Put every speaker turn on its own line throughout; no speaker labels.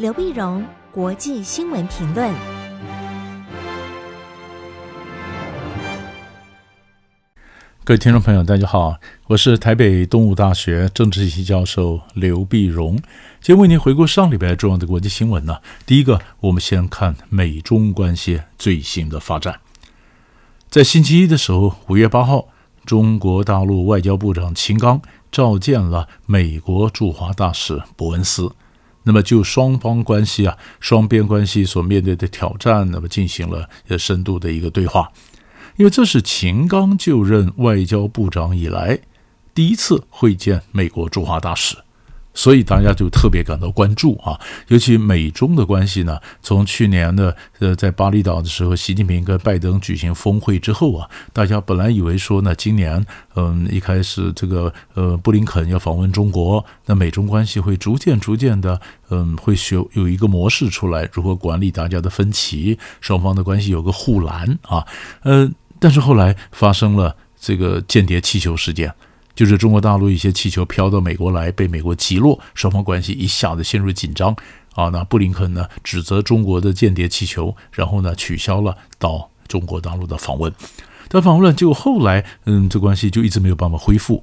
刘碧荣，国际新闻评论。
各位听众朋友，大家好，我是台北东吴大学政治系教授刘碧荣，今天为您回顾上礼拜重要的国际新闻呢。第一个，我们先看美中关系最新的发展。在星期一的时候，五月八号，中国大陆外交部长秦刚召见了美国驻华大使伯恩斯。那么就双方关系啊，双边关系所面对的挑战，那么进行了呃深度的一个对话，因为这是秦刚就任外交部长以来第一次会见美国驻华大使。所以大家就特别感到关注啊，尤其美中的关系呢，从去年的呃在巴厘岛的时候，习近平跟拜登举行峰会之后啊，大家本来以为说呢，今年嗯一开始这个呃布林肯要访问中国，那美中关系会逐渐逐渐的嗯会学有一个模式出来，如何管理大家的分歧，双方的关系有个护栏啊，呃，但是后来发生了这个间谍气球事件。就是中国大陆一些气球飘到美国来，被美国击落，双方关系一下子陷入紧张啊。那布林肯呢指责中国的间谍气球，然后呢取消了到中国大陆的访问。但访问了，结果后来嗯，这关系就一直没有办法恢复。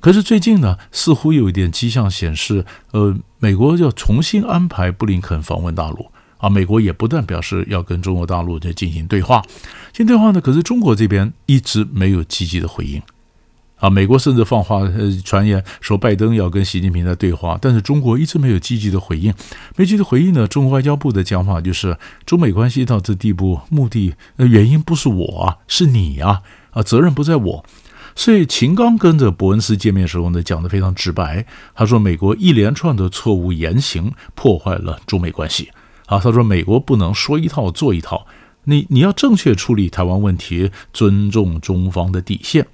可是最近呢，似乎有一点迹象显示，呃，美国要重新安排布林肯访问大陆啊。美国也不断表示要跟中国大陆在进行对话，进行对话呢，可是中国这边一直没有积极的回应。啊，美国甚至放话，呃，传言说拜登要跟习近平在对话，但是中国一直没有积极的回应。没积极回应呢，中国外交部的讲法就是，中美关系到这地步，目的呃原因不是我啊，是你啊，啊，责任不在我。所以秦刚跟着伯恩斯见面时候呢，讲得非常直白，他说美国一连串的错误言行破坏了中美关系。啊，他说美国不能说一套做一套，你你要正确处理台湾问题，尊重中方的底线。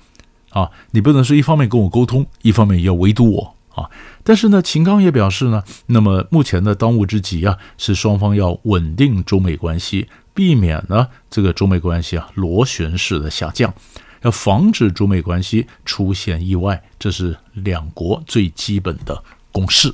啊，你不能说一方面跟我沟通，一方面要围堵我啊！但是呢，秦刚也表示呢，那么目前的当务之急啊，是双方要稳定中美关系，避免呢这个中美关系啊螺旋式的下降，要防止中美关系出现意外，这是两国最基本的共识。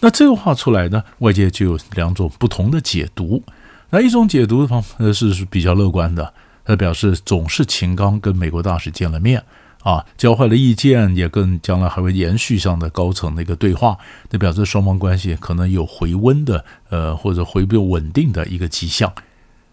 那这个话出来呢，外界就有两种不同的解读。那一种解读的方呃是比较乐观的。他表示，总是秦刚跟美国大使见了面啊，交换了意见，也跟将来还会延续上的高层的一个对话。那表示双方关系可能有回温的，呃，或者回复稳定的一个迹象。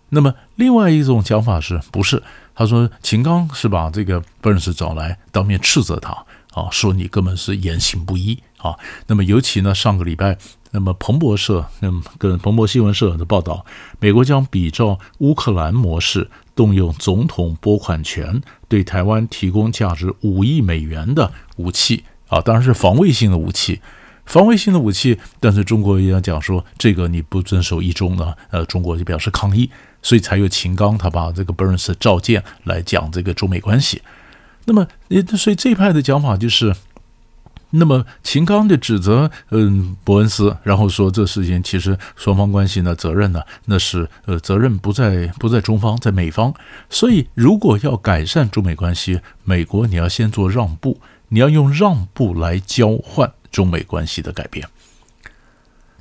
那么，另外一种讲法是不是？他说，秦刚是把这个伯恩斯找来，当面斥责他啊，说你根本是言行不一啊。那么，尤其呢，上个礼拜，那么彭博社，嗯，跟彭博新闻社的报道，美国将比照乌克兰模式。动用总统拨款权，对台湾提供价值五亿美元的武器啊，当然是防卫性的武器，防卫性的武器。但是中国也要讲说，这个你不遵守一中呢，呃，中国就表示抗议，所以才有秦刚他把这个 Burns 召见来讲这个中美关系。那么，所以这一派的讲法就是。那么秦刚就指责嗯伯恩斯，然后说这事情其实双方关系呢责任呢那是呃责任不在不在中方，在美方，所以如果要改善中美关系，美国你要先做让步，你要用让步来交换中美关系的改变。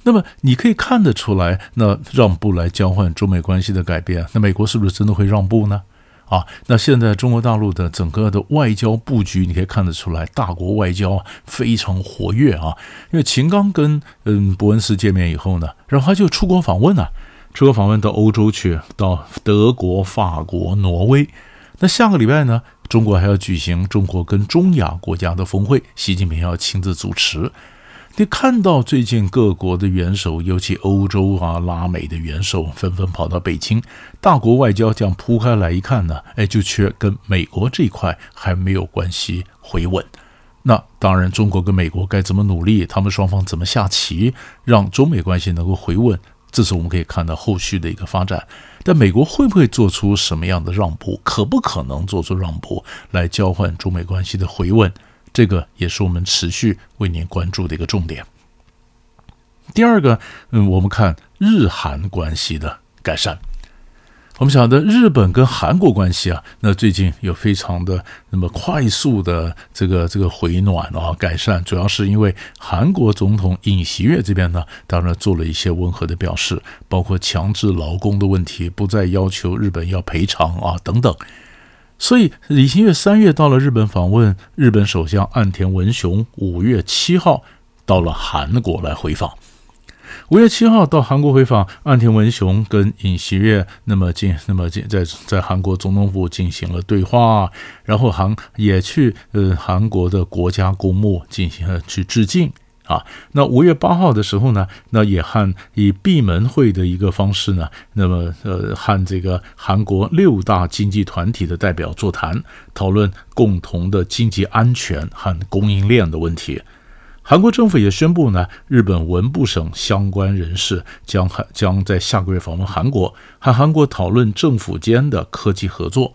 那么你可以看得出来，那让步来交换中美关系的改变，那美国是不是真的会让步呢？啊，那现在中国大陆的整个的外交布局，你可以看得出来，大国外交非常活跃啊。因为秦刚跟嗯伯恩斯见面以后呢，然后他就出国访问啊，出国访问到欧洲去，到德国、法国、挪威。那下个礼拜呢，中国还要举行中国跟中亚国家的峰会，习近平要亲自主持。你看到最近各国的元首，尤其欧洲啊、拉美的元首，纷纷跑到北京，大国外交这样铺开来一看呢，哎，就缺跟美国这一块还没有关系回稳。那当然，中国跟美国该怎么努力，他们双方怎么下棋，让中美关系能够回稳，这是我们可以看到后续的一个发展。但美国会不会做出什么样的让步，可不可能做出让步来交换中美关系的回稳？这个也是我们持续为您关注的一个重点。第二个，嗯，我们看日韩关系的改善。我们晓得日本跟韩国关系啊，那最近有非常的那么快速的这个这个回暖啊改善，主要是因为韩国总统尹锡悦这边呢，当然做了一些温和的表示，包括强制劳工的问题，不再要求日本要赔偿啊等等。所以尹锡悦三月到了日本访问，日本首相岸田文雄五月七号到了韩国来回访。五月七号到韩国回访，岸田文雄跟尹锡悦那么进，那么进在在韩国总统府进行了对话，然后韩也去呃韩国的国家公墓进行了去致敬啊。那五月八号的时候呢，那也和以闭门会的一个方式呢，那么呃和这个韩国六大经济团体的代表座谈，讨论共同的经济安全和供应链的问题。韩国政府也宣布呢，日本文部省相关人士将将在下个月访问韩国，和韩国讨论政府间的科技合作。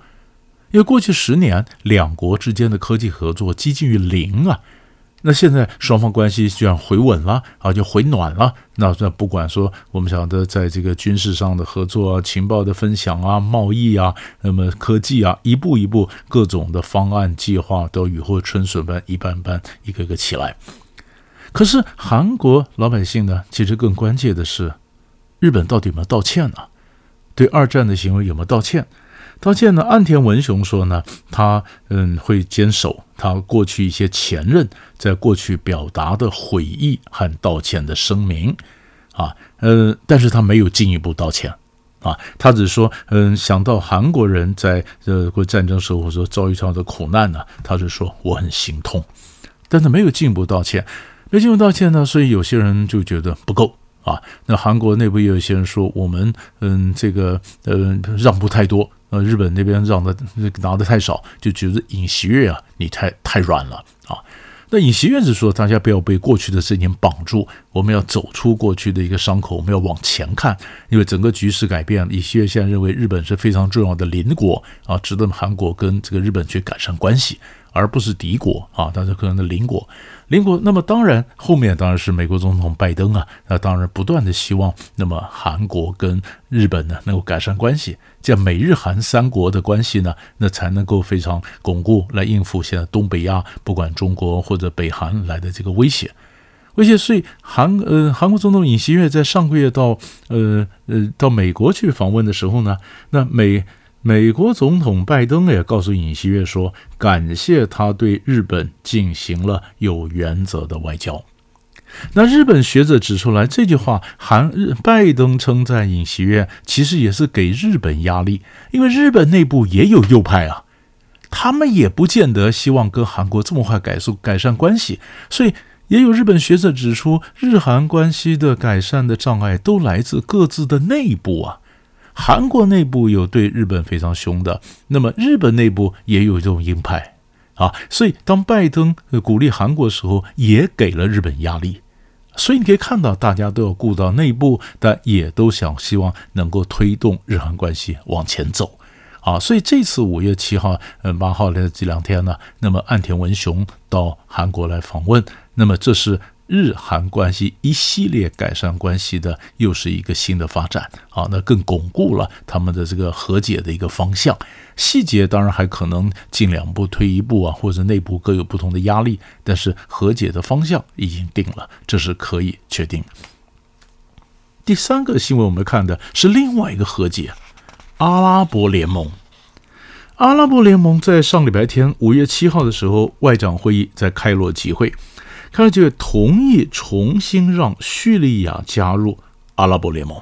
因为过去十年，两国之间的科技合作接近于零啊。那现在双方关系居然回稳了啊，就回暖了。那这不管说我们晓得，在这个军事上的合作啊、情报的分享啊、贸易啊、那么科技啊，一步一步各种的方案计划都雨后春笋般一般般一个个起来。可是韩国老百姓呢，其实更关键的是，日本到底有没有道歉呢？对二战的行为有没有道歉？道歉呢？岸田文雄说呢，他嗯会坚守他过去一些前任在过去表达的悔意和道歉的声明啊，嗯，但是他没有进一步道歉啊，他只说嗯想到韩国人在呃过战争时候所遭遇到的苦难呢，他就说我很心痛，但是没有进一步道歉。没进入道歉呢，所以有些人就觉得不够啊。那韩国内部也有些人说，我们嗯这个嗯让步太多，呃日本那边让的拿的太少，就觉得尹锡悦啊你太太软了啊。那尹锡悦是说，大家不要被过去的事情绑住，我们要走出过去的一个伤口，我们要往前看，因为整个局势改变了。尹锡悦现在认为日本是非常重要的邻国啊，值得韩国跟这个日本去改善关系。而不是敌国啊，但是可能的邻国，邻国。那么当然，后面当然是美国总统拜登啊，那当然不断的希望，那么韩国跟日本呢能够改善关系，这样美日韩三国的关系呢，那才能够非常巩固，来应付现在东北亚不管中国或者北韩来的这个威胁。威胁，所以韩呃韩国总统尹锡悦在上个月到呃呃到美国去访问的时候呢，那美。美国总统拜登也告诉尹锡悦说，感谢他对日本进行了有原则的外交。那日本学者指出来，这句话，韩日拜登称赞尹锡悦，其实也是给日本压力，因为日本内部也有右派啊，他们也不见得希望跟韩国这么快改善改善关系，所以也有日本学者指出，日韩关系的改善的障碍都来自各自的内部啊。韩国内部有对日本非常凶的，那么日本内部也有这种鹰派啊，所以当拜登鼓励韩国的时候，也给了日本压力。所以你可以看到，大家都要顾到内部，但也都想希望能够推动日韩关系往前走啊。所以这次五月七号、嗯八号的这两天呢，那么岸田文雄到韩国来访问，那么这是。日韩关系一系列改善关系的，又是一个新的发展啊，那更巩固了他们的这个和解的一个方向。细节当然还可能进两步退一步啊，或者内部各有不同的压力，但是和解的方向已经定了，这是可以确定。第三个新闻我们看的是另外一个和解，阿拉伯联盟。阿拉伯联盟在上礼拜天五月七号的时候，外长会议在开罗集会。他就同意重新让叙利亚加入阿拉伯联盟，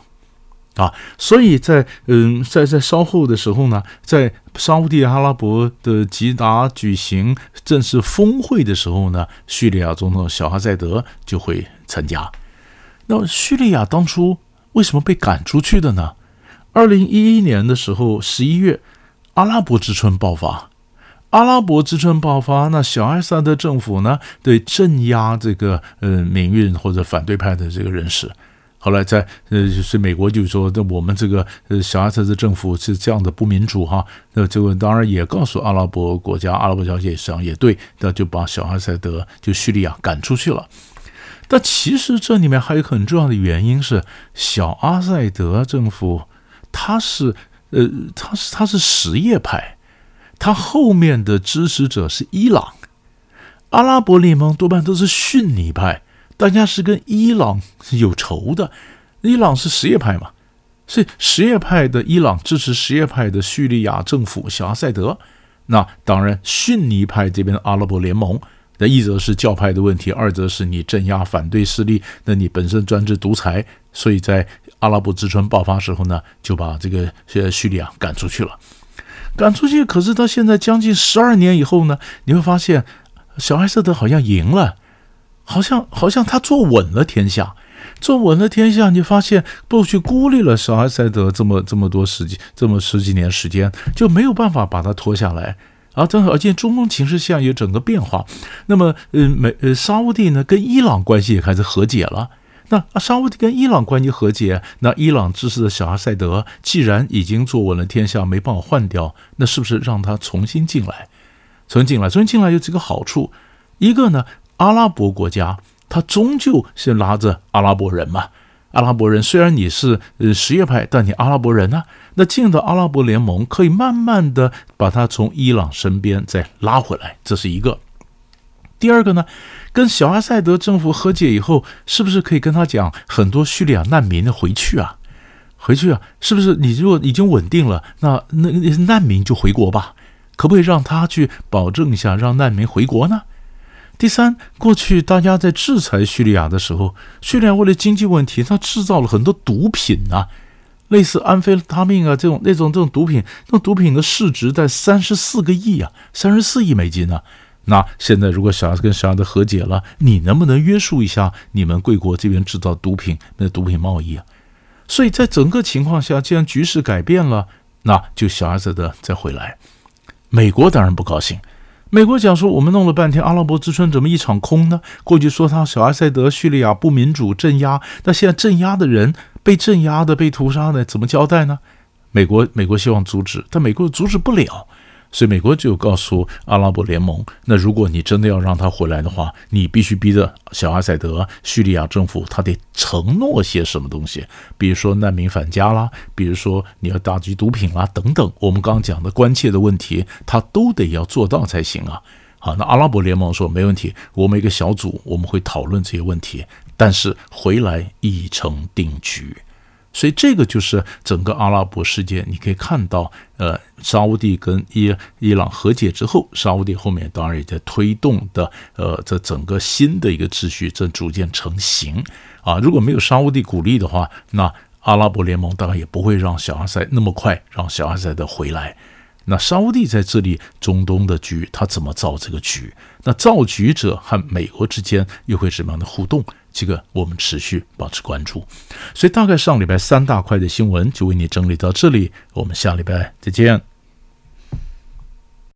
啊，所以在嗯，在在稍后的时候呢，在沙乌地阿拉伯的吉达举行正式峰会的时候呢，叙利亚总统小哈塞德就会参加。那叙利亚当初为什么被赶出去的呢？二零一一年的时候，十一月，阿拉伯之春爆发。阿拉伯之春爆发，那小艾萨德政府呢，对镇压这个呃民运或者反对派的这个人士，后来在呃就是美国就说，那我们这个呃小艾萨德政府是这样的不民主哈，那这个当然也告诉阿拉伯国家，阿拉伯小姐实际上也对，那就把小艾萨德就叙利亚赶出去了。但其实这里面还有很重要的原因是，小阿塞德政府他是。呃，他是他是什叶派，他后面的支持者是伊朗，阿拉伯联盟多半都是逊尼派，大家是跟伊朗有仇的，伊朗是什叶派嘛，所以什叶派的伊朗支持什叶派的叙利亚政府小阿塞德，那当然逊尼派这边的阿拉伯联盟。那一则是教派的问题，二则是你镇压反对势力，那你本身专制独裁，所以在阿拉伯之春爆发时候呢，就把这个叙利亚赶出去了。赶出去，可是到现在将近十二年以后呢，你会发现小艾萨德好像赢了，好像好像他坐稳了天下，坐稳了天下，你发现过去孤立了小艾萨德这么这么多时间，这么十几年时间，就没有办法把他拖下来。啊，正好而且中东情势下有整个变化，那么，呃，美呃沙乌地呢跟伊朗关系也开始和解了。那啊，沙乌地跟伊朗关系和解，那伊朗支持的小阿塞德既然已经坐稳了天下，没办法换掉，那是不是让他重新进来？重新进来，重新进来有几个好处，一个呢，阿拉伯国家他终究是拉着阿拉伯人嘛。阿拉伯人虽然你是呃什叶派，但你阿拉伯人呢、那进到阿拉伯联盟，可以慢慢的把他从伊朗身边再拉回来，这是一个。第二个呢，跟小阿塞德政府和解以后，是不是可以跟他讲很多叙利亚难民的回去啊？回去啊？是不是你如果已经稳定了，那那难民就回国吧？可不可以让他去保证一下，让难民回国呢？第三，过去大家在制裁叙利亚的时候，叙利亚为了经济问题，他制造了很多毒品啊，类似安非他命啊这种那种这种毒品，那种毒品的市值在三十四个亿啊，三十四亿美金啊。那现在如果小孩子跟小亚的和解了，你能不能约束一下你们贵国这边制造毒品那毒品贸易啊？所以在整个情况下，既然局势改变了，那就小孩子的再回来，美国当然不高兴。美国讲说，我们弄了半天，阿拉伯之春怎么一场空呢？过去说他小阿塞德、叙利亚不民主、镇压，那现在镇压的人被镇压的、被屠杀的，怎么交代呢？美国美国希望阻止，但美国阻止不了。所以美国就告诉阿拉伯联盟：“那如果你真的要让他回来的话，你必须逼着小阿塞德、叙利亚政府，他得承诺些什么东西，比如说难民返家啦，比如说你要打击毒品啦等等。我们刚刚讲的关切的问题，他都得要做到才行啊。好，那阿拉伯联盟说没问题，我们一个小组我们会讨论这些问题，但是回来已成定局。”所以这个就是整个阿拉伯世界，你可以看到，呃，沙乌地跟伊伊朗和解之后，沙乌地后面当然也在推动的，呃，这整个新的一个秩序正逐渐成型啊。如果没有沙乌地鼓励的话，那阿拉伯联盟当然也不会让小阿塞那么快让小阿塞的回来。那沙乌地在这里中东的局，他怎么造这个局？那造局者和美国之间又会什么样的互动？这个我们持续保持关注。所以大概上礼拜三大块的新闻就为你整理到这里，我们下礼拜再见。